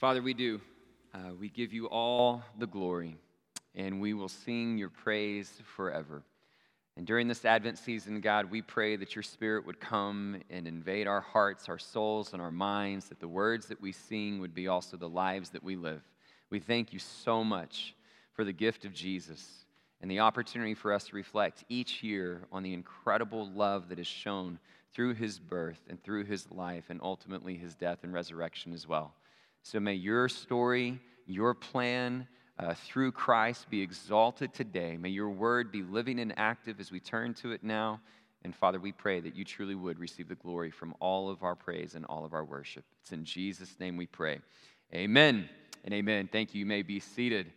Father, we do. Uh, we give you all the glory, and we will sing your praise forever. And during this Advent season, God, we pray that your Spirit would come and invade our hearts, our souls, and our minds, that the words that we sing would be also the lives that we live. We thank you so much for the gift of Jesus and the opportunity for us to reflect each year on the incredible love that is shown through his birth and through his life and ultimately his death and resurrection as well. So may your story, your plan uh, through Christ be exalted today. May your word be living and active as we turn to it now. And Father, we pray that you truly would receive the glory from all of our praise and all of our worship. It's in Jesus' name we pray. Amen and amen. Thank you. You may be seated.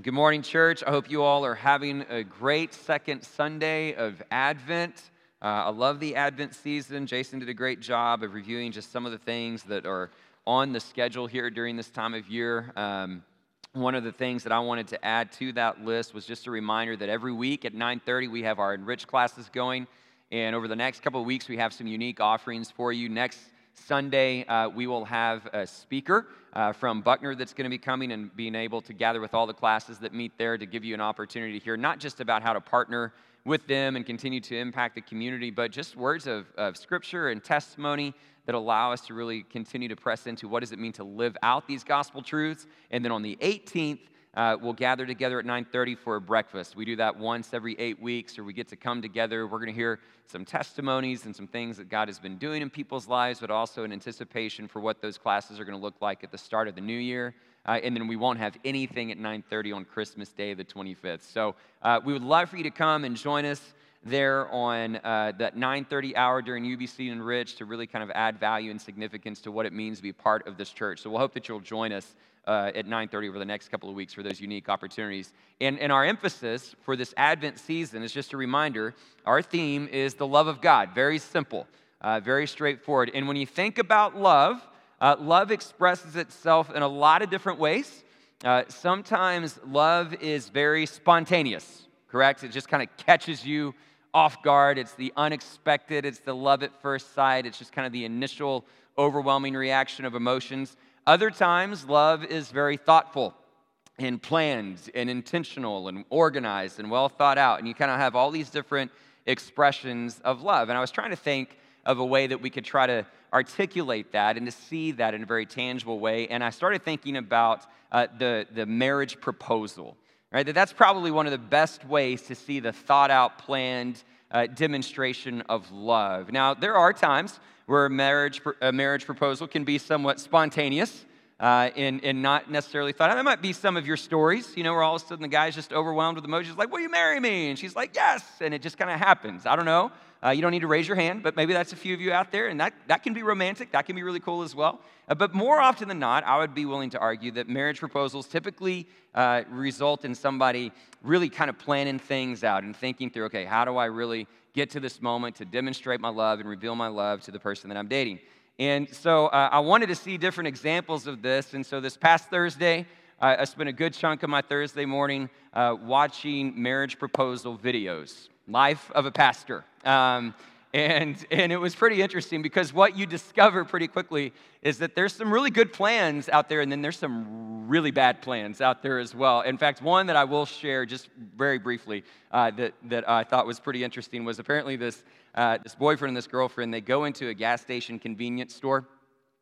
Good morning, church. I hope you all are having a great second Sunday of Advent. Uh, I love the Advent season. Jason did a great job of reviewing just some of the things that are on the schedule here during this time of year. Um, one of the things that I wanted to add to that list was just a reminder that every week at 9:30 we have our enriched classes going, and over the next couple of weeks we have some unique offerings for you. Next Sunday uh, we will have a speaker uh, from Buckner that's going to be coming and being able to gather with all the classes that meet there to give you an opportunity to hear not just about how to partner with them and continue to impact the community, but just words of, of scripture and testimony that allow us to really continue to press into what does it mean to live out these gospel truths. And then on the 18th, uh, we'll gather together at 9.30 for a breakfast. We do that once every eight weeks or we get to come together. We're going to hear some testimonies and some things that god has been doing in people's lives but also in anticipation for what those classes are going to look like at the start of the new year uh, and then we won't have anything at 9.30 on christmas day the 25th so uh, we would love for you to come and join us there on uh, that 9.30 hour during ubc and rich to really kind of add value and significance to what it means to be part of this church. So we'll hope that you'll join us uh, at 9.30 over the next couple of weeks for those unique opportunities. And, and our emphasis for this advent season is just a reminder our theme is the love of god. Very simple uh, very straightforward. And when you think about love uh, love expresses itself in a lot of different ways. Uh, sometimes love is very spontaneous, correct? It just kind of catches you off guard. It's the unexpected, it's the love at first sight, it's just kind of the initial overwhelming reaction of emotions. Other times, love is very thoughtful and planned and intentional and organized and well thought out. And you kind of have all these different expressions of love. And I was trying to think of a way that we could try to articulate that and to see that in a very tangible way. And I started thinking about uh, the, the marriage proposal, right? That that's probably one of the best ways to see the thought out, planned uh, demonstration of love. Now, there are times where a marriage, a marriage proposal can be somewhat spontaneous. Uh, and, and not necessarily thought. Out that might be some of your stories, you know, where all of a sudden the guy's just overwhelmed with emotions, like, Will you marry me? And she's like, Yes. And it just kind of happens. I don't know. Uh, you don't need to raise your hand, but maybe that's a few of you out there, and that, that can be romantic. That can be really cool as well. Uh, but more often than not, I would be willing to argue that marriage proposals typically uh, result in somebody really kind of planning things out and thinking through, okay, how do I really get to this moment to demonstrate my love and reveal my love to the person that I'm dating? And so uh, I wanted to see different examples of this. And so this past Thursday, I spent a good chunk of my Thursday morning uh, watching marriage proposal videos. Life of a Pastor. Um, and, and it was pretty interesting because what you discover pretty quickly is that there's some really good plans out there, and then there's some really bad plans out there as well. In fact, one that I will share just very briefly uh, that, that I thought was pretty interesting was apparently this, uh, this boyfriend and this girlfriend, they go into a gas station convenience store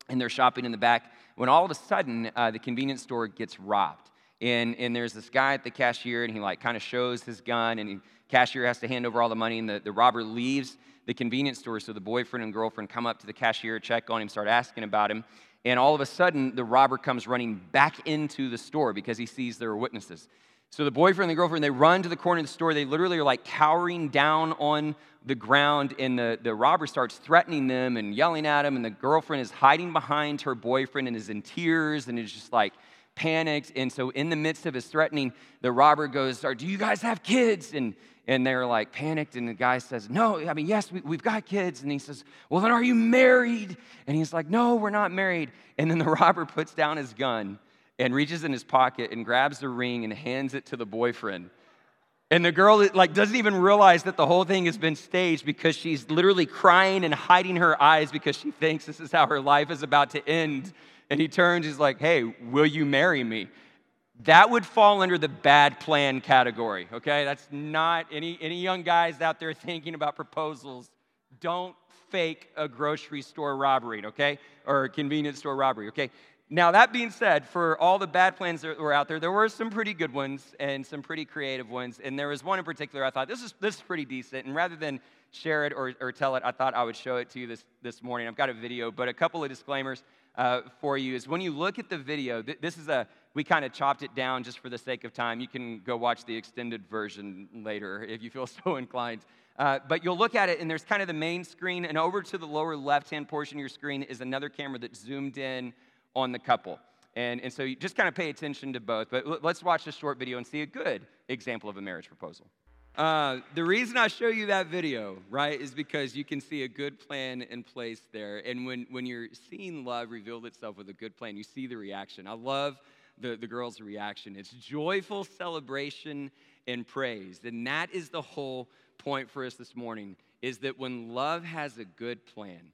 and they're shopping in the back when all of a sudden uh, the convenience store gets robbed. And, and there's this guy at the cashier, and he like kind of shows his gun, and he Cashier has to hand over all the money, and the, the robber leaves the convenience store. So the boyfriend and girlfriend come up to the cashier, check on him, start asking about him. And all of a sudden, the robber comes running back into the store because he sees there are witnesses. So the boyfriend and the girlfriend, they run to the corner of the store. They literally are like cowering down on the ground, and the, the robber starts threatening them and yelling at them. And the girlfriend is hiding behind her boyfriend and is in tears and is just like panicked. And so, in the midst of his threatening, the robber goes, Do you guys have kids? And and they're like panicked and the guy says no i mean yes we, have got kids and he says well then are you married and he's like no we're not married and then the robber puts down his gun and reaches in his pocket and grabs the ring and hands it to the boyfriend and the girl like doesn't even realize that the whole thing has been staged because she's literally crying and hiding her eyes because she thinks this is how her life is about to end and he turns, he's like, hey, will you marry me? That would fall under the bad plan category, okay? That's not any, any young guys out there thinking about proposals. Don't fake a grocery store robbery, okay? Or a convenience store robbery, okay? Now, that being said, for all the bad plans that were out there, there were some pretty good ones and some pretty creative ones. And there was one in particular I thought, this is, this is pretty decent. And rather than share it or, or tell it, I thought I would show it to you this, this morning. I've got a video, but a couple of disclaimers uh, for you is when you look at the video, th- this is a, we kind of chopped it down just for the sake of time. You can go watch the extended version later if you feel so inclined. Uh, but you'll look at it, and there's kind of the main screen, and over to the lower left hand portion of your screen is another camera that's zoomed in on the couple. And, and so you just kind of pay attention to both. But let's watch this short video and see a good example of a marriage proposal. Uh, the reason I show you that video, right, is because you can see a good plan in place there. And when, when you're seeing love revealed itself with a good plan, you see the reaction. I love the, the girl's reaction. It's joyful celebration and praise. And that is the whole point for us this morning, is that when love has a good plan,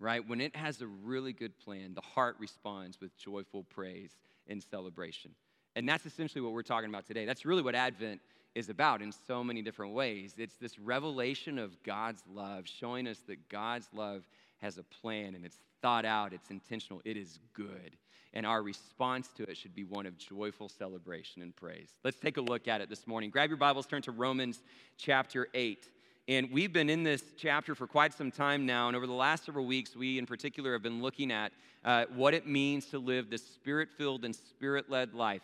right? When it has a really good plan, the heart responds with joyful praise and celebration. And that's essentially what we're talking about today. That's really what Advent is about in so many different ways. It's this revelation of God's love, showing us that God's love has a plan and it's thought out, it's intentional, it is good. And our response to it should be one of joyful celebration and praise. Let's take a look at it this morning. Grab your Bibles, turn to Romans chapter 8. And we've been in this chapter for quite some time now. And over the last several weeks, we in particular have been looking at uh, what it means to live the spirit filled and spirit led life.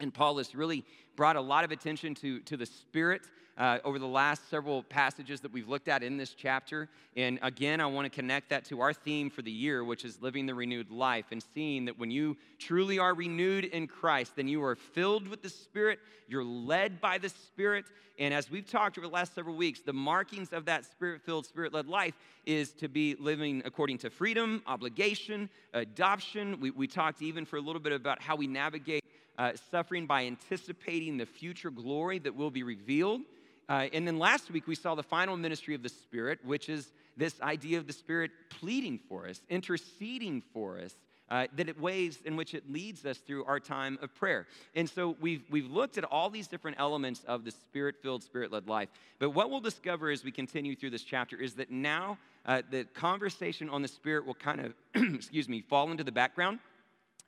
And Paul has really brought a lot of attention to, to the spirit uh, over the last several passages that we've looked at in this chapter. And again, I want to connect that to our theme for the year, which is living the renewed life and seeing that when you truly are renewed in Christ, then you are filled with the Spirit, you're led by the Spirit. And as we've talked over the last several weeks, the markings of that spirit filled, spirit led life is to be living according to freedom, obligation, adoption. We, we talked even for a little bit about how we navigate uh, suffering by anticipating the future glory that will be revealed. Uh, and then last week, we saw the final ministry of the Spirit, which is this idea of the Spirit pleading for us, interceding for us, uh, that it ways in which it leads us through our time of prayer. And so we've, we've looked at all these different elements of the spirit filled, spirit led life. But what we'll discover as we continue through this chapter is that now uh, the conversation on the Spirit will kind of, excuse me, fall into the background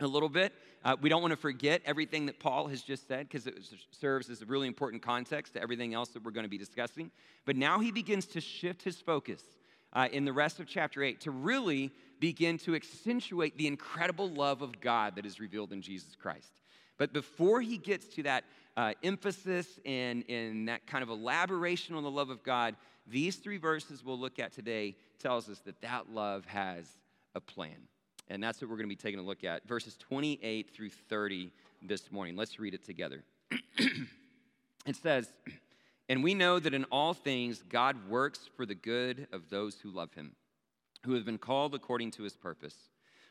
a little bit. Uh, we don't want to forget everything that Paul has just said because it serves as a really important context to everything else that we're going to be discussing. But now he begins to shift his focus uh, in the rest of chapter 8 to really begin to accentuate the incredible love of God that is revealed in Jesus Christ. But before he gets to that uh, emphasis and, and that kind of elaboration on the love of God, these three verses we'll look at today tells us that that love has a plan. And that's what we're going to be taking a look at. Verses 28 through 30 this morning. Let's read it together. it says, And we know that in all things God works for the good of those who love him, who have been called according to his purpose.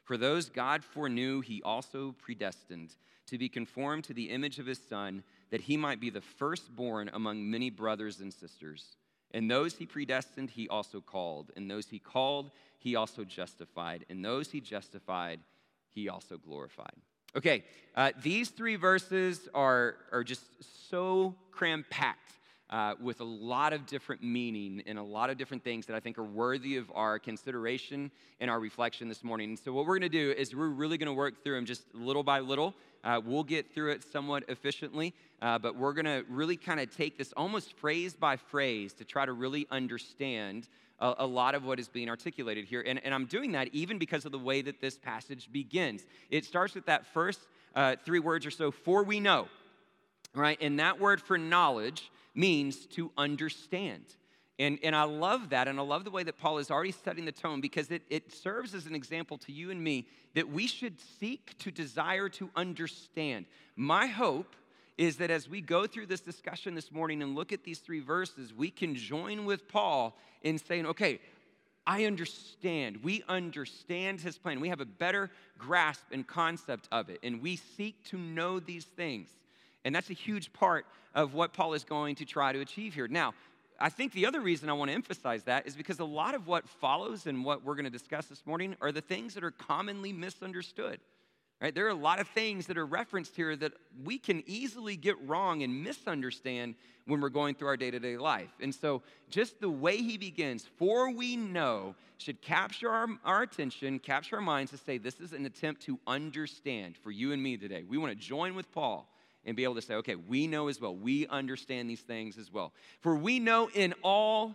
For those God foreknew, he also predestined to be conformed to the image of his Son, that he might be the firstborn among many brothers and sisters. And those he predestined, he also called. And those he called, he also justified. And those he justified, he also glorified. Okay, uh, these three verses are, are just so cram packed uh, with a lot of different meaning and a lot of different things that I think are worthy of our consideration and our reflection this morning. And so, what we're going to do is we're really going to work through them just little by little. Uh, we'll get through it somewhat efficiently, uh, but we're going to really kind of take this almost phrase by phrase to try to really understand a, a, lot of what is being articulated here. And, and I'm doing that even because of the way that this passage begins. It starts with that first uh, three words or so, for we know, right? And that word for knowledge means to understand. And, and I love that, and I love the way that Paul is already setting the tone because it, it serves as an example to you and me that we should seek to desire to understand. My hope is that as we go through this discussion this morning and look at these three verses, we can join with Paul in saying, okay, I understand. We understand his plan. We have a better grasp and concept of it, and we seek to know these things. And that's a huge part of what Paul is going to try to achieve here. Now, I think the other reason I want to emphasize that is because a lot of what follows and what we're going to discuss this morning are the things that are commonly misunderstood. Right? There are a lot of things that are referenced here that we can easily get wrong and misunderstand when we're going through our day to day life. And so, just the way he begins, for we know, should capture our, our attention, capture our minds to say, this is an attempt to understand for you and me today. We want to join with Paul and be able to say, okay, we know as well. We understand these things as well. For we know in all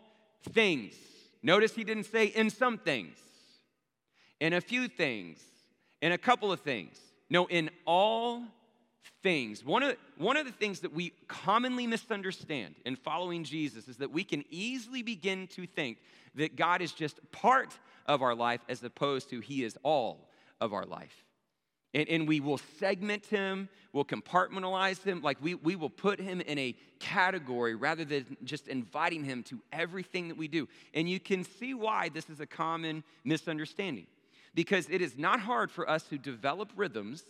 things. Notice he didn't say in some things, in a few things, in a couple of things. No, in all things. One of, one of the things that we commonly misunderstand in following Jesus is that we can easily begin to think that God is just part of our life as opposed to He is all of our life. And, and we will segment him, we'll compartmentalize him, like we, we will put him in a category rather than just inviting him to everything that we do. And you can see why this is a common misunderstanding. Because it is not hard for us to develop rhythms,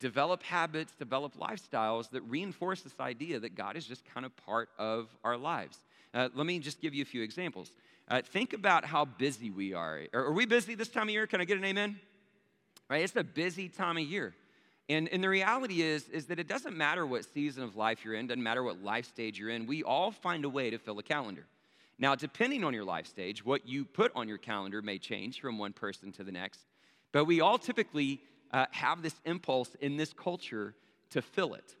develop habits, develop lifestyles that reinforce this idea that God is just kind of part of our lives. Uh, let me just give you a few examples. Uh, think about how busy we are. Are, are we busy this time of year? Can I get an amen? Right? It's a busy time of year. And, and the reality is, is that it doesn't matter what season of life you're in, doesn't matter what life stage you're in, we all find a way to fill a calendar. Now, depending on your life stage, what you put on your calendar may change from one person to the next, but we all typically uh, have this impulse in this culture to fill it.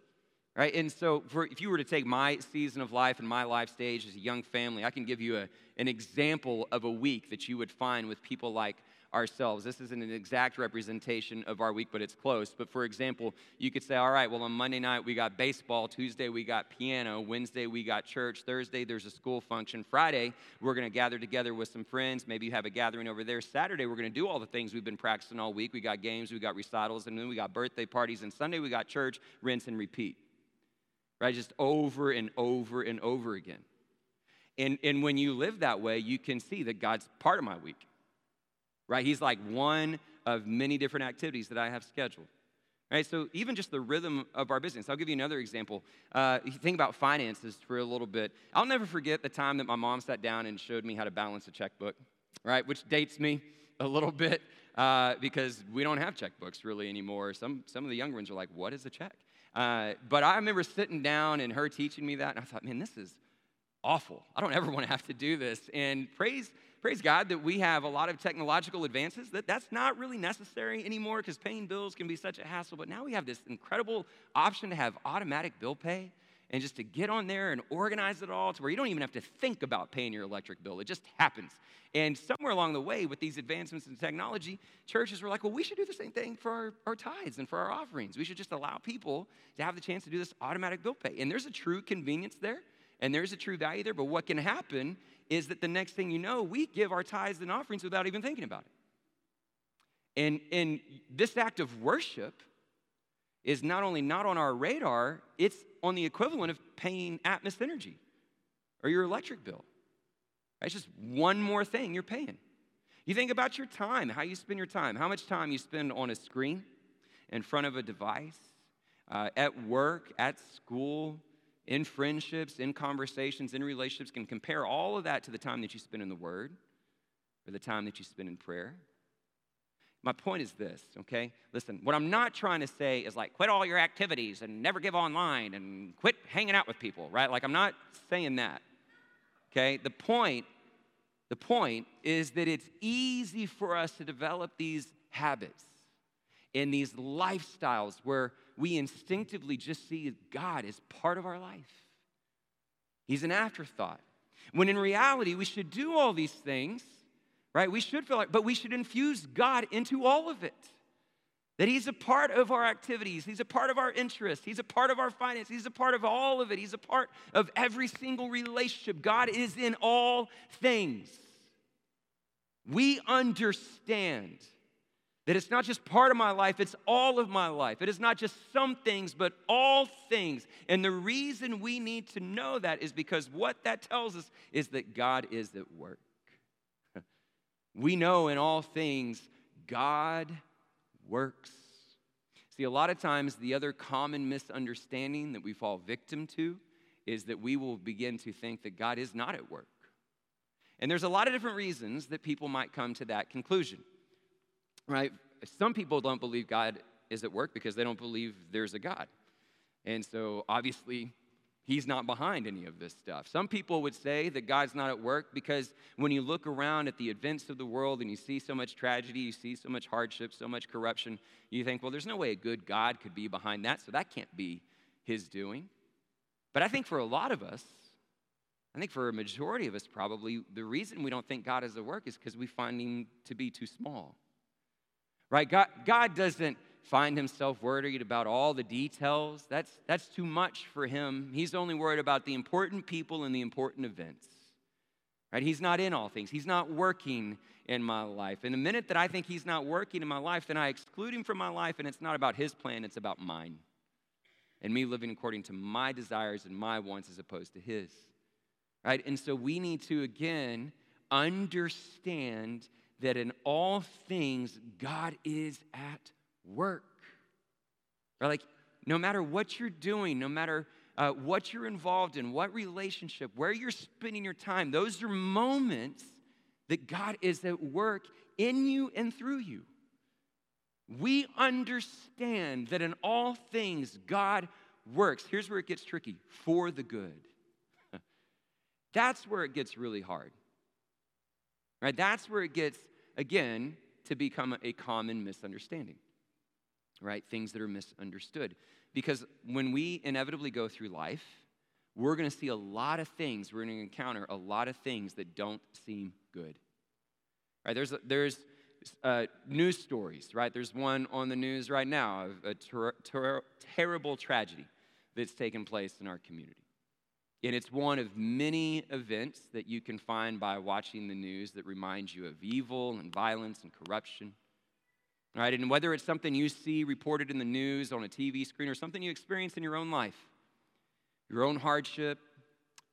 Right? And so, for, if you were to take my season of life and my life stage as a young family, I can give you a, an example of a week that you would find with people like ourselves. This isn't an exact representation of our week, but it's close. But for example, you could say, all right, well, on Monday night we got baseball, Tuesday we got piano, Wednesday we got church, Thursday there's a school function, Friday we're going to gather together with some friends, maybe you have a gathering over there. Saturday we're going to do all the things we've been practicing all week. We got games, we got recitals, and then we got birthday parties, and Sunday we got church, rinse and repeat. Right? Just over and over and over again. And, and when you live that way, you can see that God's part of my week right? He's like one of many different activities that I have scheduled. Right, so even just the rhythm of our business. I'll give you another example. Uh, you think about finances for a little bit. I'll never forget the time that my mom sat down and showed me how to balance a checkbook, right? Which dates me a little bit uh, because we don't have checkbooks really anymore. Some, some of the younger ones are like, what is a check? Uh, but I remember sitting down and her teaching me that, and I thought, man, this is awful. I don't ever want to have to do this. And praise praise God that we have a lot of technological advances that that's not really necessary anymore because paying bills can be such a hassle. But now we have this incredible option to have automatic bill pay and just to get on there and organize it all to where you don't even have to think about paying your electric bill. It just happens. And somewhere along the way, with these advancements in technology, churches were like, well, we should do the same thing for our, our tithes and for our offerings. We should just allow people to have the chance to do this automatic bill pay. And there's a true convenience there and there's a true value there. But what can happen is that the next thing you know, we give our tithes and offerings without even thinking about it. And, and this act of worship is not only not on our radar, it's on the equivalent of paying Atmos Energy or your electric bill. It's just one more thing you're paying. You think about your time, how you spend your time, how much time you spend on a screen, in front of a device, uh, at work, at school, in friendships, in conversations, in relationships, can compare all of that to the time that you spend in the Word or the time that you spend in prayer. My point is this, okay? Listen, what I'm not trying to say is like quit all your activities and never give online and quit hanging out with people, right? Like I'm not saying that. Okay? The point the point is that it's easy for us to develop these habits and these lifestyles where we instinctively just see God as part of our life. He's an afterthought. When in reality, we should do all these things, right? We should feel like, but we should infuse God into all of it. That He's a part of our activities, He's a part of our interests, He's a part of our finance, He's a part of all of it, He's a part of every single relationship. God is in all things. We understand that it's not just part of my life, it's all of my life. It is not just some things, but all things. And the reason we need to know that is because what that tells us is that God is at work. we know in all things, God works. See, a lot of times, the other common misunderstanding that we fall victim to is that we will begin to think that God is not at work. And there's a lot of different reasons that people might come to that conclusion, right? Some people don't believe God is at work because they don't believe there's a God. And so obviously, He's not behind any of this stuff. Some people would say that God's not at work because when you look around at the events of the world and you see so much tragedy, you see so much hardship, so much corruption, you think, well, there's no way a good God could be behind that, so that can't be His doing. But I think for a lot of us, I think for a majority of us probably, the reason we don't think God is at work is because we find Him to be too small. Right? God, God doesn't find himself worried about all the details. That's, that's too much for him. He's only worried about the important people and the important events. Right? He's not in all things. He's not working in my life. And the minute that I think he's not working in my life, then I exclude him from my life, and it's not about his plan, it's about mine. And me living according to my desires and my wants as opposed to his. Right? And so we need to, again, understand that in all things, God is at work. Or like, no matter what you're doing, no matter uh, what you're involved in, what relationship, where you're spending your time, those are moments that God is at work in you and through you. We understand that in all things, God works. Here's where it gets tricky for the good. That's where it gets really hard. Right? That's where it gets, again, to become a common misunderstanding right? Things that are misunderstood. Because when we inevitably go through life, we're going to see a lot of things, we're going to encounter a lot of things that don't seem good. Right? There's, there's uh, news stories, right? There's one on the news right now of a ter- ter- terrible tragedy that's taken place in our community. And it's one of many events that you can find by watching the news that reminds you of evil and violence and corruption. Right? And whether it's something you see reported in the news on a TV screen or something you experience in your own life, your own hardship,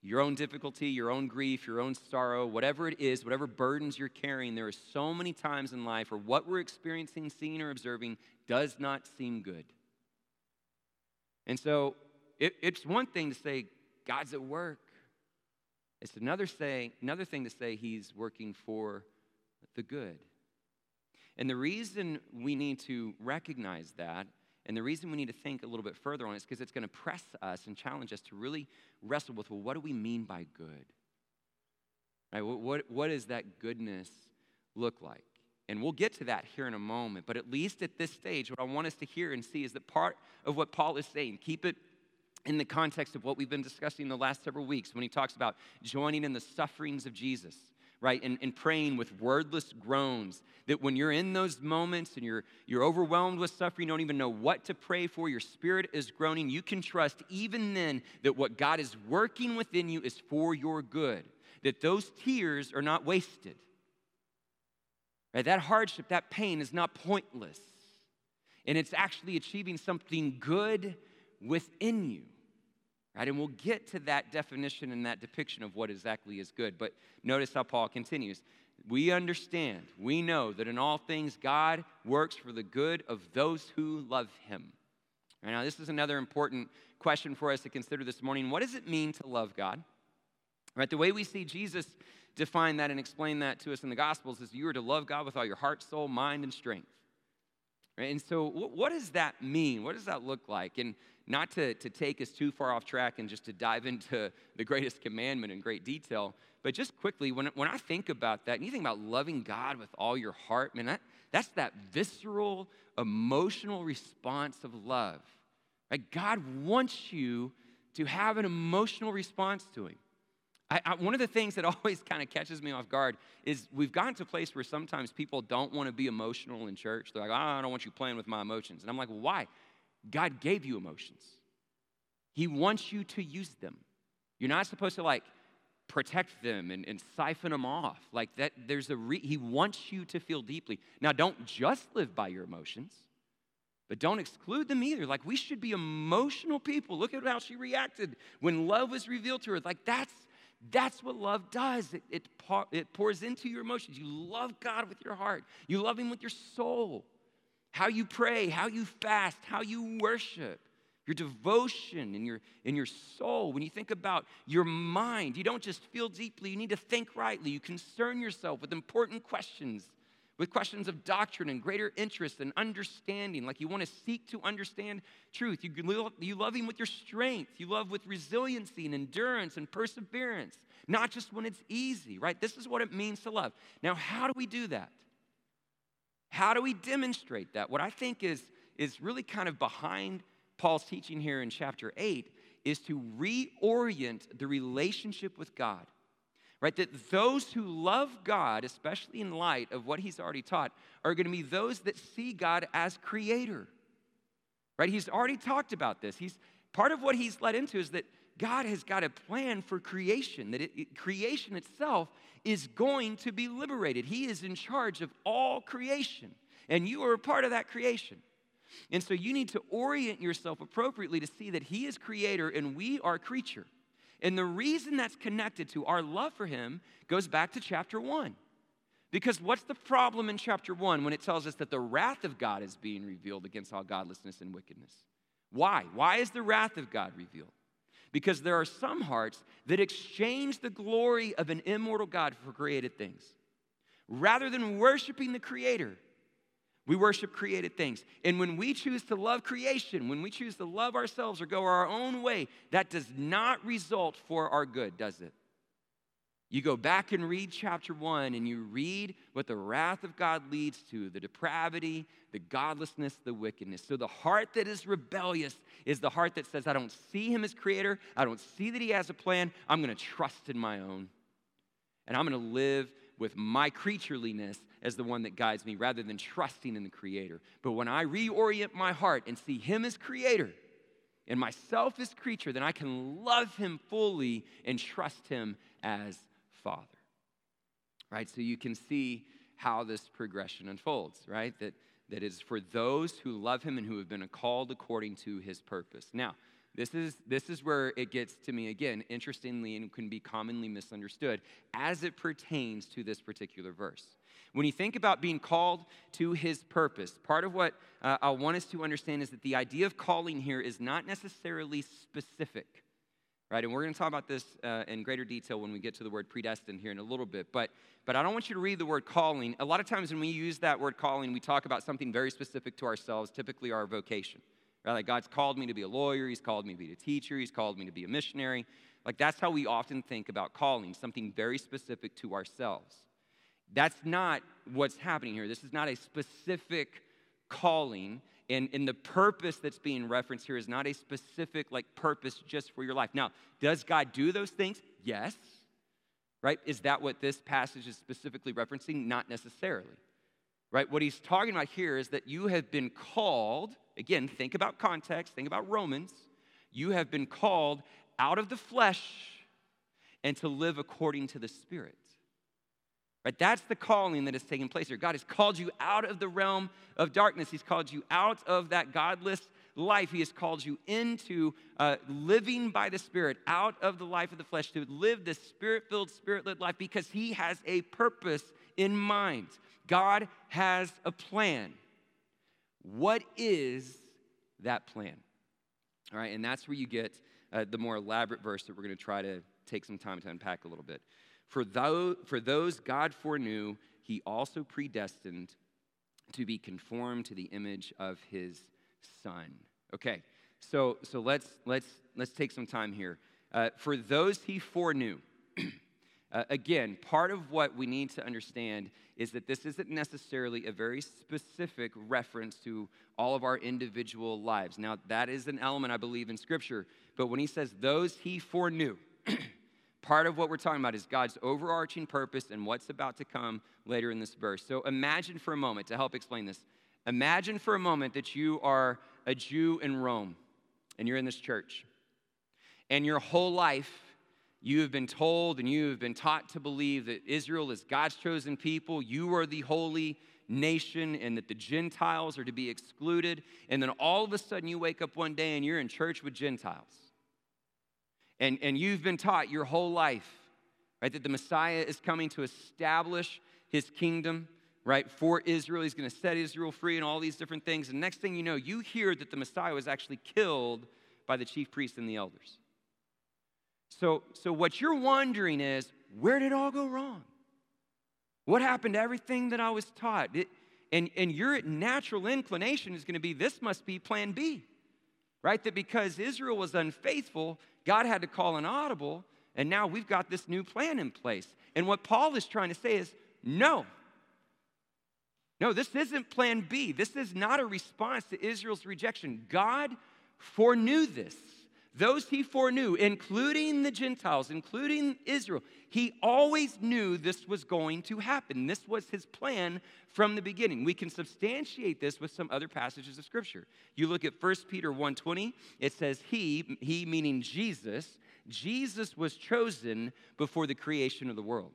your own difficulty, your own grief, your own sorrow, whatever it is, whatever burdens you're carrying, there are so many times in life where what we're experiencing, seeing, or observing does not seem good. And so it, it's one thing to say, God's at work. It's another, say, another thing to say he's working for the good. And the reason we need to recognize that and the reason we need to think a little bit further on it is because it's going to press us and challenge us to really wrestle with well, what do we mean by good? Right? What, what, what does that goodness look like? And we'll get to that here in a moment. But at least at this stage, what I want us to hear and see is that part of what Paul is saying, keep it in the context of what we've been discussing the last several weeks when he talks about joining in the sufferings of Jesus right? And, and praying with wordless groans. That when you're in those moments and you're, you're overwhelmed with suffering, you don't even know what to pray for, your spirit is groaning, you can trust even then that what God is working within you is for your good. That those tears are not wasted. Right? That hardship, that pain is not pointless. And it's actually achieving something good within you. Right? And we'll get to that definition and that depiction of what exactly is good. But notice how Paul continues. We understand, we know that in all things God works for the good of those who love him. Right, now, this is another important question for us to consider this morning. What does it mean to love God? Right, the way we see Jesus define that and explain that to us in the Gospels is you are to love God with all your heart, soul, mind, and strength. Right? And so, what does that mean? What does that look like? And not to, to take us too far off track and just to dive into the greatest commandment in great detail, but just quickly, when, when I think about that, and you think about loving God with all your heart, man, that, that's that visceral, emotional response of love. Right? God wants you to have an emotional response to Him. I, I, one of the things that always kind of catches me off guard is we've gotten to a place where sometimes people don't want to be emotional in church. They're like, oh, I don't want you playing with my emotions. And I'm like, well, why? God gave you emotions. He wants you to use them. You're not supposed to like protect them and, and siphon them off. Like that, there's a re- he wants you to feel deeply. Now, don't just live by your emotions, but don't exclude them either. Like we should be emotional people. Look at how she reacted when love was revealed to her. Like that's that's what love does. It, it, it pours into your emotions. You love God with your heart. You love Him with your soul how you pray, how you fast, how you worship. your devotion in your, in your soul. When you think about your mind, you don't just feel deeply, you need to think rightly. You concern yourself with important questions, with questions of doctrine and greater interest and understanding. Like you want to seek to understand truth. You, you love Him with your strength, you love with resiliency and endurance and perseverance, not just when it's easy, right? This is what it means to love. Now, how do we do that? How do we demonstrate that? What I think is, is really kind of behind Paul's teaching here in chapter 8 is to reorient the relationship with God. Right? That those who love God, especially in light of what he's already taught, are going to be those that see God as creator. Right? He's already talked about this. He's part of what he's led into is that God has got a plan for creation, that it, it, creation itself is going to be liberated. He is in charge of all creation, and you are a part of that creation. And so you need to orient yourself appropriately to see that He is creator and we are creature. And the reason that's connected to our love for Him goes back to chapter one. Because what's the problem in chapter one when it tells us that the wrath of God is being revealed against all godlessness and wickedness? Why? Why is the wrath of God revealed? Because there are some hearts that exchange the glory of an immortal God for created things. Rather than worshiping the Creator, we worship created things. And when we choose to love creation, when we choose to love ourselves or go our own way, that does not result for our good, does it? You go back and read chapter one and you read what the wrath of God leads to the depravity, the godlessness, the wickedness. So the heart that is rebellious is the heart that says, I don't see him as creator. I don't see that he has a plan. I'm going to trust in my own. And I'm going to live with my creatureliness as the one that guides me rather than trusting in the Creator. But when I reorient my heart and see Him as Creator and myself as creature, then I can love Him fully and trust Him as Father. Right? So you can see how this progression unfolds, right? That, that is for those who love Him and who have been called according to His purpose. Now, this is, this is where it gets to me again, interestingly, and can be commonly misunderstood as it pertains to this particular verse. When you think about being called to his purpose, part of what uh, I want us to understand is that the idea of calling here is not necessarily specific, right? And we're going to talk about this uh, in greater detail when we get to the word predestined here in a little bit. But, but I don't want you to read the word calling. A lot of times when we use that word calling, we talk about something very specific to ourselves, typically our vocation. Right? Like God's called me to be a lawyer, He's called me to be a teacher, He's called me to be a missionary. Like that's how we often think about calling, something very specific to ourselves. That's not what's happening here. This is not a specific calling. And, and the purpose that's being referenced here is not a specific like purpose just for your life. Now, does God do those things? Yes. Right? Is that what this passage is specifically referencing? Not necessarily. Right? What he's talking about here is that you have been called Again, think about context, think about Romans. You have been called out of the flesh and to live according to the Spirit. Right? That's the calling that is taking place here. God has called you out of the realm of darkness. He's called you out of that godless life. He has called you into uh, living by the Spirit, out of the life of the flesh, to live this spirit filled, spirit led life because He has a purpose in mind. God has a plan. What is that plan? All right, and that's where you get uh, the more elaborate verse that we're going to try to take some time to unpack a little bit. For those, for those God foreknew, he also predestined to be conformed to the image of his son. Okay, so, so let's, let's, let's take some time here. Uh, for those he foreknew, uh, again, part of what we need to understand is that this isn't necessarily a very specific reference to all of our individual lives. Now, that is an element I believe in Scripture, but when he says those he foreknew, part of what we're talking about is God's overarching purpose and what's about to come later in this verse. So imagine for a moment, to help explain this, imagine for a moment that you are a Jew in Rome and you're in this church, and your whole life, you have been told and you have been taught to believe that Israel is God's chosen people. You are the holy nation and that the Gentiles are to be excluded. And then all of a sudden you wake up one day and you're in church with Gentiles. And, and you've been taught your whole life, right, that the Messiah is coming to establish his kingdom right, for Israel. He's going to set Israel free and all these different things. And next thing you know, you hear that the Messiah was actually killed by the chief priests and the elders. So, so what you're wondering is, where did it all go wrong? What happened to everything that I was taught? It, and, and your natural inclination is going to be this must be plan B, right? That because Israel was unfaithful, God had to call an audible, and now we've got this new plan in place. And what Paul is trying to say is no. No, this isn't plan B. This is not a response to Israel's rejection. God foreknew this. Those he foreknew, including the Gentiles, including Israel, he always knew this was going to happen. This was his plan from the beginning. We can substantiate this with some other passages of scripture. You look at 1 Peter 1:20, it says he, he meaning Jesus, Jesus was chosen before the creation of the world.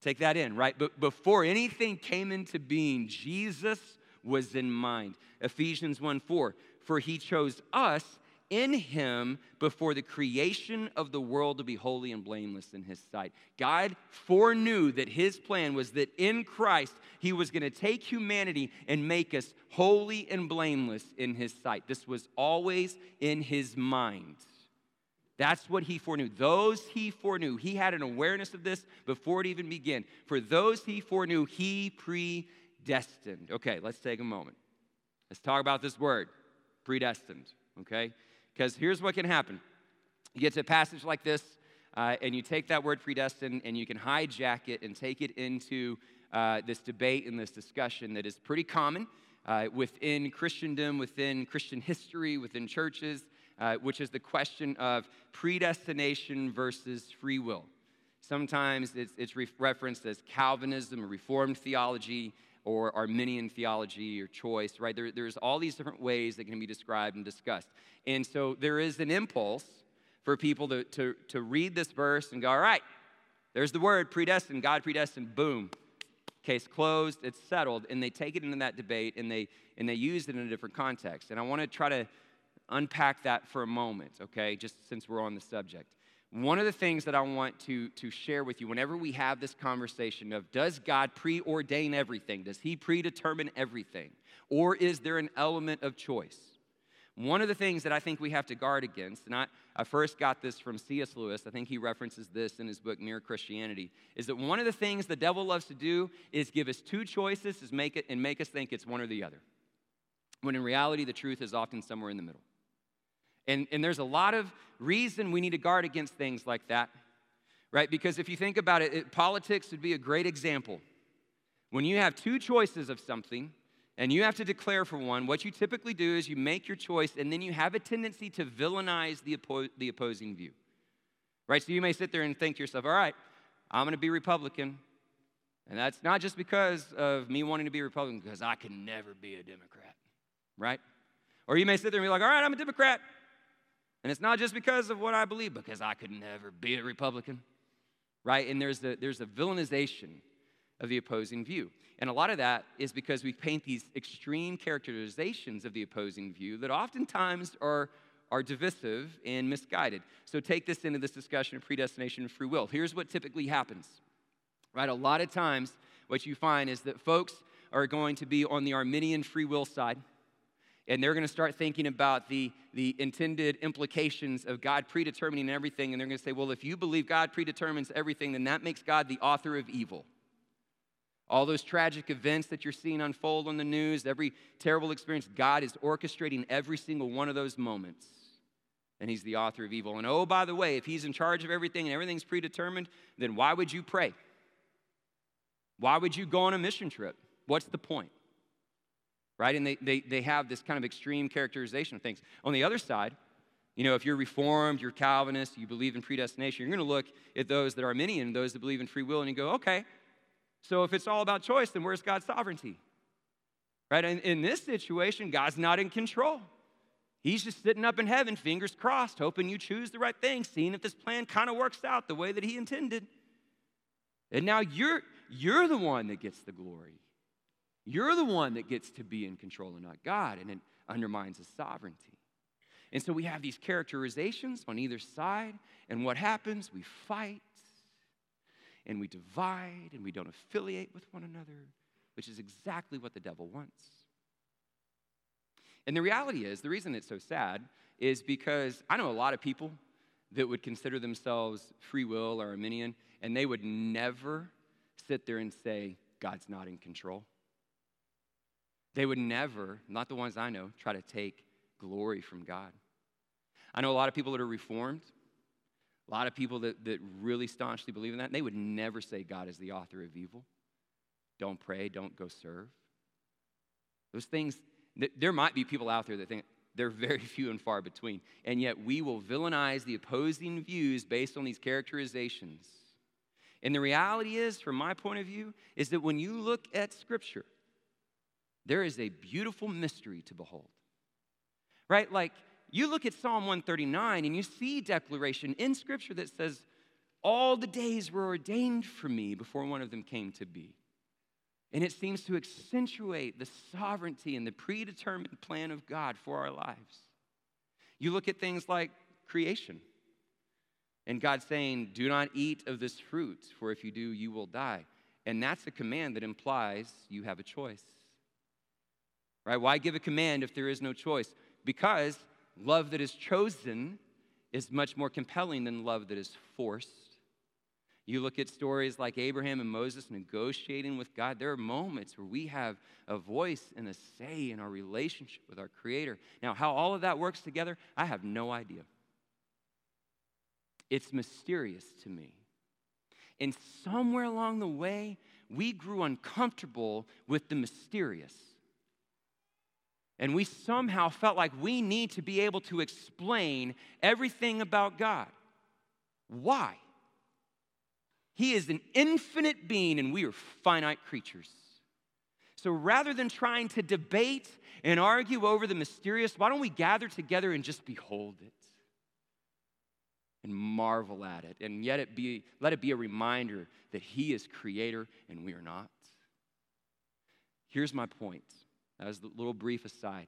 Take that in, right? But before anything came into being, Jesus was in mind. Ephesians 1 4, for he chose us in him before the creation of the world to be holy and blameless in his sight. God foreknew that his plan was that in Christ he was going to take humanity and make us holy and blameless in his sight. This was always in his mind. That's what he foreknew. Those he foreknew, he had an awareness of this before it even began. For those he foreknew, he predestined. Okay, let's take a moment. Let's talk about this word, predestined, okay? Because here's what can happen you get to a passage like this, uh, and you take that word predestined and you can hijack it and take it into uh, this debate and this discussion that is pretty common uh, within Christendom, within Christian history, within churches uh, which is the question of predestination versus free will. Sometimes it's, it's re- referenced as Calvinism or Reformed theology or Arminian theology or choice, right? There, there's all these different ways that can be described and discussed. And so there is an impulse for people to, to, to read this verse and go, all right, there's the word predestined, God predestined, boom. Case closed, it's settled, and they take it into that debate and they and they use it in a different context. And I want to try to unpack that for a moment, okay, just since we're on the subject. One of the things that I want to, to share with you whenever we have this conversation of does God preordain everything? Does He predetermine everything? Or is there an element of choice? One of the things that I think we have to guard against, and I, I first got this from C.S. Lewis, I think he references this in his book Mere Christianity, is that one of the things the devil loves to do is give us two choices is make it, and make us think it's one or the other. When in reality, the truth is often somewhere in the middle. And, and there's a lot of reason we need to guard against things like that, right? Because if you think about it, it, politics would be a great example. When you have two choices of something and you have to declare for one, what you typically do is you make your choice and then you have a tendency to villainize the, oppo- the opposing view, right? So you may sit there and think to yourself, all right, I'm going to be Republican. And that's not just because of me wanting to be Republican, because I can never be a Democrat, right? Or you may sit there and be like, all right, I'm a Democrat. And it's not just because of what I believe, because I could never be a Republican, right? And there's a, there's a villainization of the opposing view. And a lot of that is because we paint these extreme characterizations of the opposing view that oftentimes are, are divisive and misguided. So take this into this discussion of predestination and free will. Here's what typically happens, right? A lot of times, what you find is that folks are going to be on the Arminian free will side and they're going to start thinking about the, the intended implications of God predetermining everything. And they're going to say, well, if you believe God predetermines everything, then that makes God the author of evil. All those tragic events that you're seeing unfold on the news, every terrible experience, God is orchestrating every single one of those moments. And He's the author of evil. And oh, by the way, if He's in charge of everything and everything's predetermined, then why would you pray? Why would you go on a mission trip? What's the point? Right? And they, they, they have this kind of extreme characterization of things. On the other side, you know, if you're Reformed, you're Calvinist, you believe in predestination, you're going to look at those that are Arminian, those that believe in free will, and you go, okay, so if it's all about choice, then where's God's sovereignty? Right? And in this situation, God's not in control. He's just sitting up in heaven, fingers crossed, hoping you choose the right thing, seeing if this plan kind of works out the way that He intended. And now you're, you're the one that gets the glory. You're the one that gets to be in control and not God, and it undermines his sovereignty. And so we have these characterizations on either side, and what happens? We fight. and we divide and we don't affiliate with one another, which is exactly what the devil wants. And the reality is, the reason it's so sad is because I know a lot of people that would consider themselves free will or Arminian, and they would never sit there and say, God's not in control. They would never, not the ones I know, try to take glory from God. I know a lot of people that are reformed, a lot of people that, that really staunchly believe in that, they would never say God is the author of evil. Don't pray, don't go serve. Those things, there might be people out there that think they're very few and far between. And yet we will villainize the opposing views based on these characterizations. And the reality is, from my point of view, is that when you look at Scripture, there is a beautiful mystery to behold. Right? Like, you look at Psalm 139 and you see declaration in Scripture that says, All the days were ordained for me before one of them came to be. And it seems to accentuate the sovereignty and the predetermined plan of God for our lives. You look at things like creation, and God saying, Do not eat of this fruit, for if you do, you will die. And that's a command that implies you have a choice. Right? Why give a command if there is no choice? Because love that is chosen is much more compelling than love that is forced. You look at stories like Abraham and Moses negotiating with God. There are moments where we have a voice and a say in our relationship with our Creator. Now, how all of that works together, I have no idea. It's mysterious to me. And somewhere along the way, we grew uncomfortable with the mysterious. And we somehow felt like we need to be able to explain everything about God. Why? He is an infinite being and we are finite creatures. So rather than trying to debate and argue over the mysterious, why don't we gather together and just behold it and marvel at it? And yet it be, let it be a reminder that He is creator and we are not. Here's my point. As a little brief aside.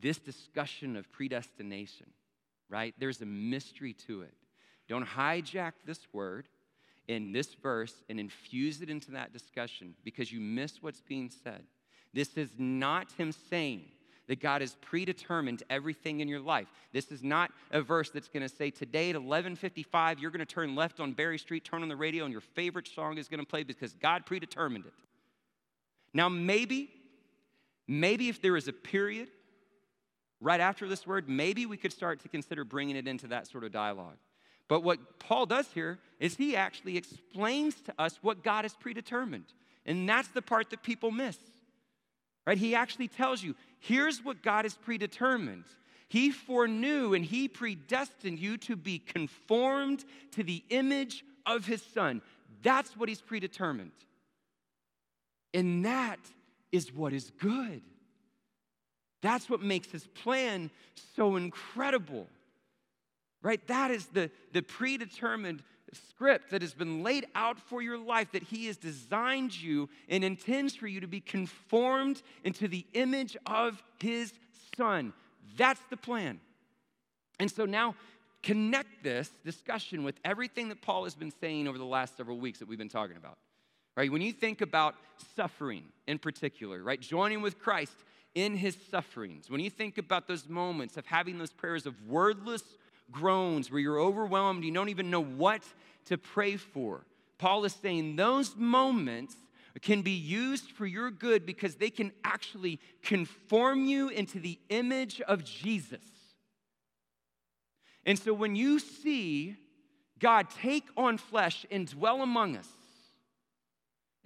This discussion of predestination, right? There's a mystery to it. Don't hijack this word in this verse and infuse it into that discussion because you miss what's being said. This is not him saying that God has predetermined everything in your life. This is not a verse that's going to say today at 11:55 you're going to turn left on Berry Street, turn on the radio and your favorite song is going to play because God predetermined it. Now maybe maybe if there is a period right after this word, maybe we could start to consider bringing it into that sort of dialogue. But what Paul does here is he actually explains to us what God has predetermined. And that's the part that people miss. Right? He actually tells you, here's what God has predetermined. He foreknew and he predestined you to be conformed to the image of his son. That's what he's predetermined. And that is what is good. That's what makes his plan so incredible right? That is the, the predetermined script that has been laid out for your life that He has designed you and intends for you to be conformed into the image of His Son. That's the plan. And so now, connect this discussion with everything that Paul has been saying over the last several weeks that we've been talking about. Right? When you think about suffering in particular, right? Joining with Christ in his sufferings, when you think about those moments of having those prayers of wordless groans, where you're overwhelmed, you don't even know what to pray for. Paul is saying those moments can be used for your good because they can actually conform you into the image of Jesus. And so when you see God take on flesh and dwell among us,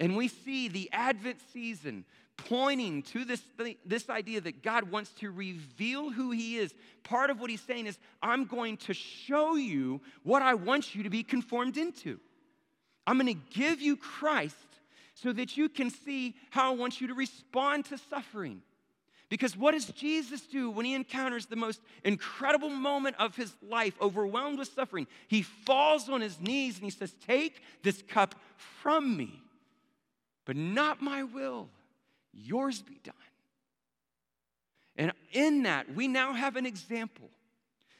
and we see the Advent season pointing to this, this idea that God wants to reveal who He is. Part of what He's saying is, I'm going to show you what I want you to be conformed into. I'm going to give you Christ so that you can see how I want you to respond to suffering. Because what does Jesus do when he encounters the most incredible moment of his life, overwhelmed with suffering? He falls on his knees and he says, Take this cup from me, but not my will yours be done. And in that, we now have an example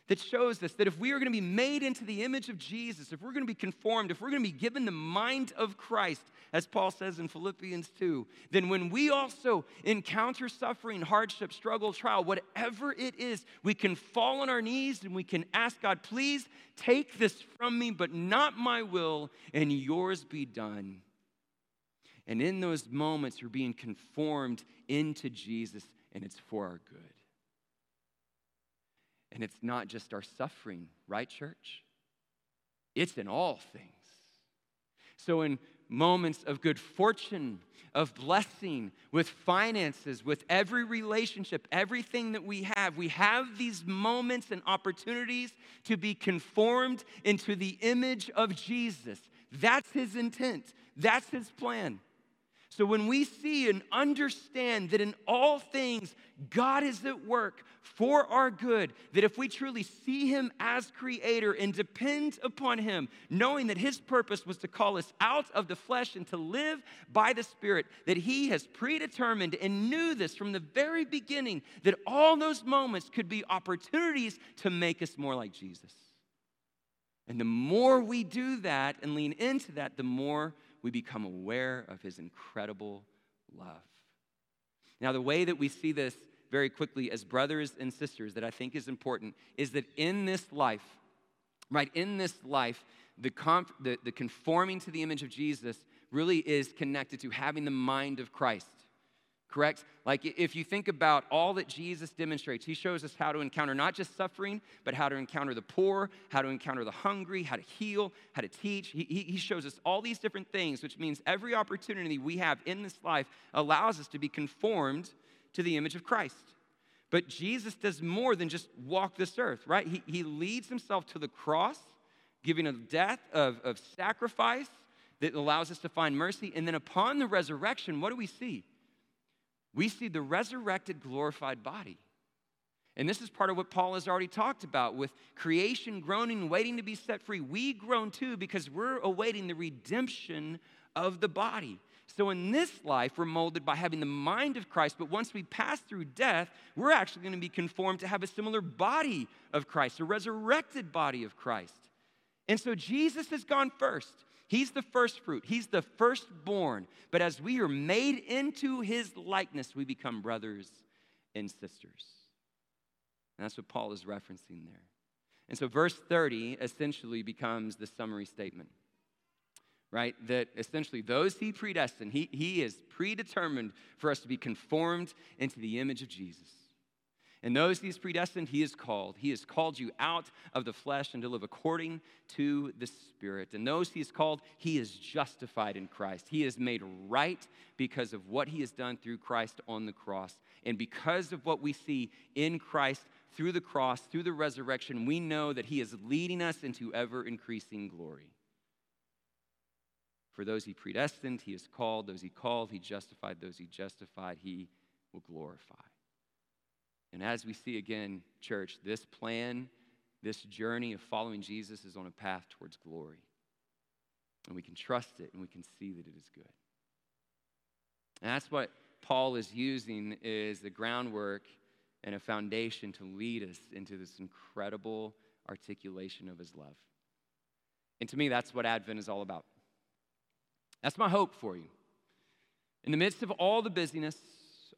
that shows us that if we are going to be made into the image of Jesus, if we're going to be conformed, if we're going to be given the mind of Christ, as Paul says in Philippians 2, then when we also encounter suffering, hardship, struggle, trial, whatever it is, we can fall on our knees and we can ask God, please take this from me, but not my will, and yours be done. And in those moments, we're being conformed into Jesus, and it's for our good. And it's not just our suffering, right, church? It's in all things. So, in moments of good fortune, of blessing, with finances, with every relationship, everything that we have, we have these moments and opportunities to be conformed into the image of Jesus. That's his intent, that's his plan. So when we see and understand that in all things God is at work for our good, that if we truly see Him as Creator and depend upon Him, knowing that His purpose was to call us out of the flesh and to live by the Spirit, that He has predetermined and knew this from the very beginning, that all those moments could be opportunities to make us more like Jesus. And the more we do that and lean into that, the more we become aware of his incredible love. Now, the way that we see this very quickly as brothers and sisters that I think is important is that in this life, right, in this life, the, conf- the, the conforming to the image of Jesus really is connected to having the mind of Christ correct? Like if you think about all that Jesus demonstrates, he shows us how to encounter not just suffering, but how to encounter the poor, how to encounter the hungry, how to heal, how to teach. He, he shows us all these different things, which means every opportunity we have in this life allows us to be conformed to the image of Christ. But Jesus does more than just walk this earth, right? He, he leads himself to the cross, giving a death of, of sacrifice that allows us to find mercy. And then upon the resurrection, what do we see? We see the resurrected, glorified body. And this is part of what Paul has already talked about with creation groaning, waiting to be set free. We groan too because we're awaiting the redemption of the body. So in this life, we're molded by having the mind of Christ, but once we pass through death, we're actually going to be conformed to have a similar body of Christ, a resurrected body of Christ. And so Jesus has gone first. He's the first fruit, He's the firstborn. But as we are made into His likeness, we become brothers and sisters. And that's what Paul is referencing there. And so, verse 30 essentially becomes the summary statement, right? That essentially those he predestined, he, he is predetermined for us to be conformed into the image of Jesus. And those he he's predestined, he has called. He has called you out of the flesh and to live according to the Spirit. And those he has called, he is justified in Christ. He is made right because of what he has done through Christ on the cross. And because of what we see in Christ through the cross, through the resurrection, we know that he is leading us into ever increasing glory. For those he predestined, he has called. Those he called, he justified. Those he justified, he will glorify. And as we see again, church, this plan, this journey of following Jesus is on a path towards glory. And we can trust it and we can see that it is good. And that's what Paul is using is the groundwork and a foundation to lead us into this incredible articulation of his love. And to me, that's what Advent is all about. That's my hope for you. In the midst of all the busyness,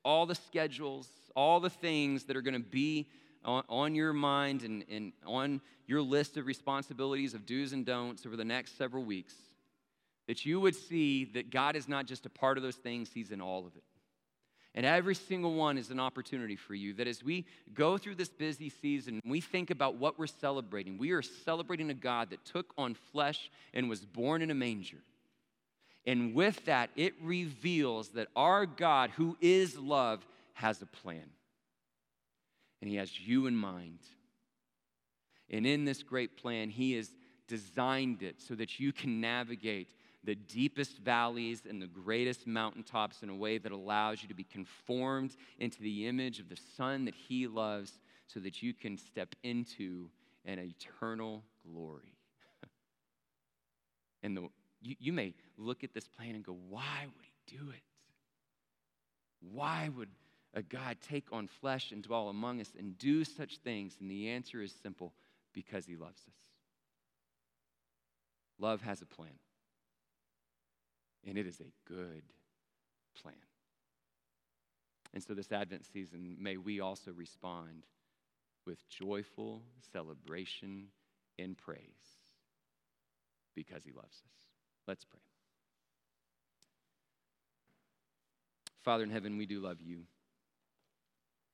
all the schedules, all the things that are going to be on, on, your mind and, and on your list of responsibilities of do's and don'ts over the next several weeks, that you would see that God is not just a part of those things, He's in all of it. And every single one is an opportunity for you that as we go through this busy season, we think about what we're celebrating. We are celebrating a God that took on flesh and was born in a manger. And with that, it reveals that our God, who is love, has a plan. And He has you in mind. And in this great plan, He has designed it so that you can navigate the deepest valleys and the greatest mountaintops in a way that allows you to be conformed into the image of the Son that He loves so that you can step into an eternal glory. and the, you, you may look at this plan and go, why would He do it? Why would a God take on flesh and dwell among us and do such things? And the answer is simple because he loves us. Love has a plan, and it is a good plan. And so, this Advent season, may we also respond with joyful celebration and praise because he loves us. Let's pray. Father in heaven, we do love you.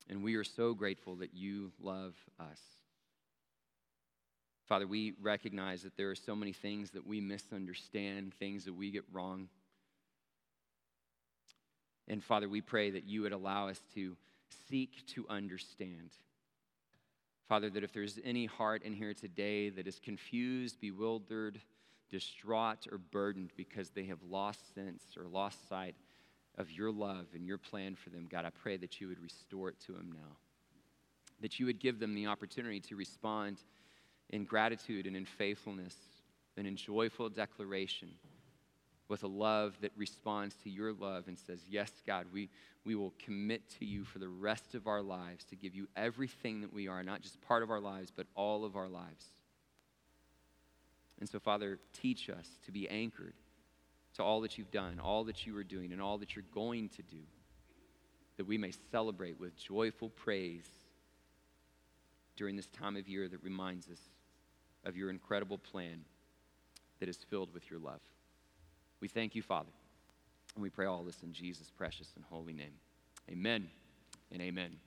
And we are so grateful that you love us. Father, we recognize that there are so many things that we misunderstand, things that we get wrong. And Father, we pray that you would allow us to seek to understand. Father, that if there's any heart in here today that is confused, bewildered, distraught, or burdened because they have lost sense or lost sight of your love and your plan for them, God, I pray that you would restore it to them now. That you would give them the opportunity to respond in gratitude and in faithfulness and in joyful declaration with a love that responds to your love and says, Yes, God, we, we will commit to you for the rest of our lives to give you everything that we are, not just part of our lives, but all of our lives. And so, Father, teach us to be anchored to all that you've done, all that you are doing, and all that you're going to do, that we may celebrate with joyful praise during this time of year that reminds us of your incredible plan that is filled with your love. We thank you, Father, and we pray all this in Jesus' precious and holy name. Amen and amen.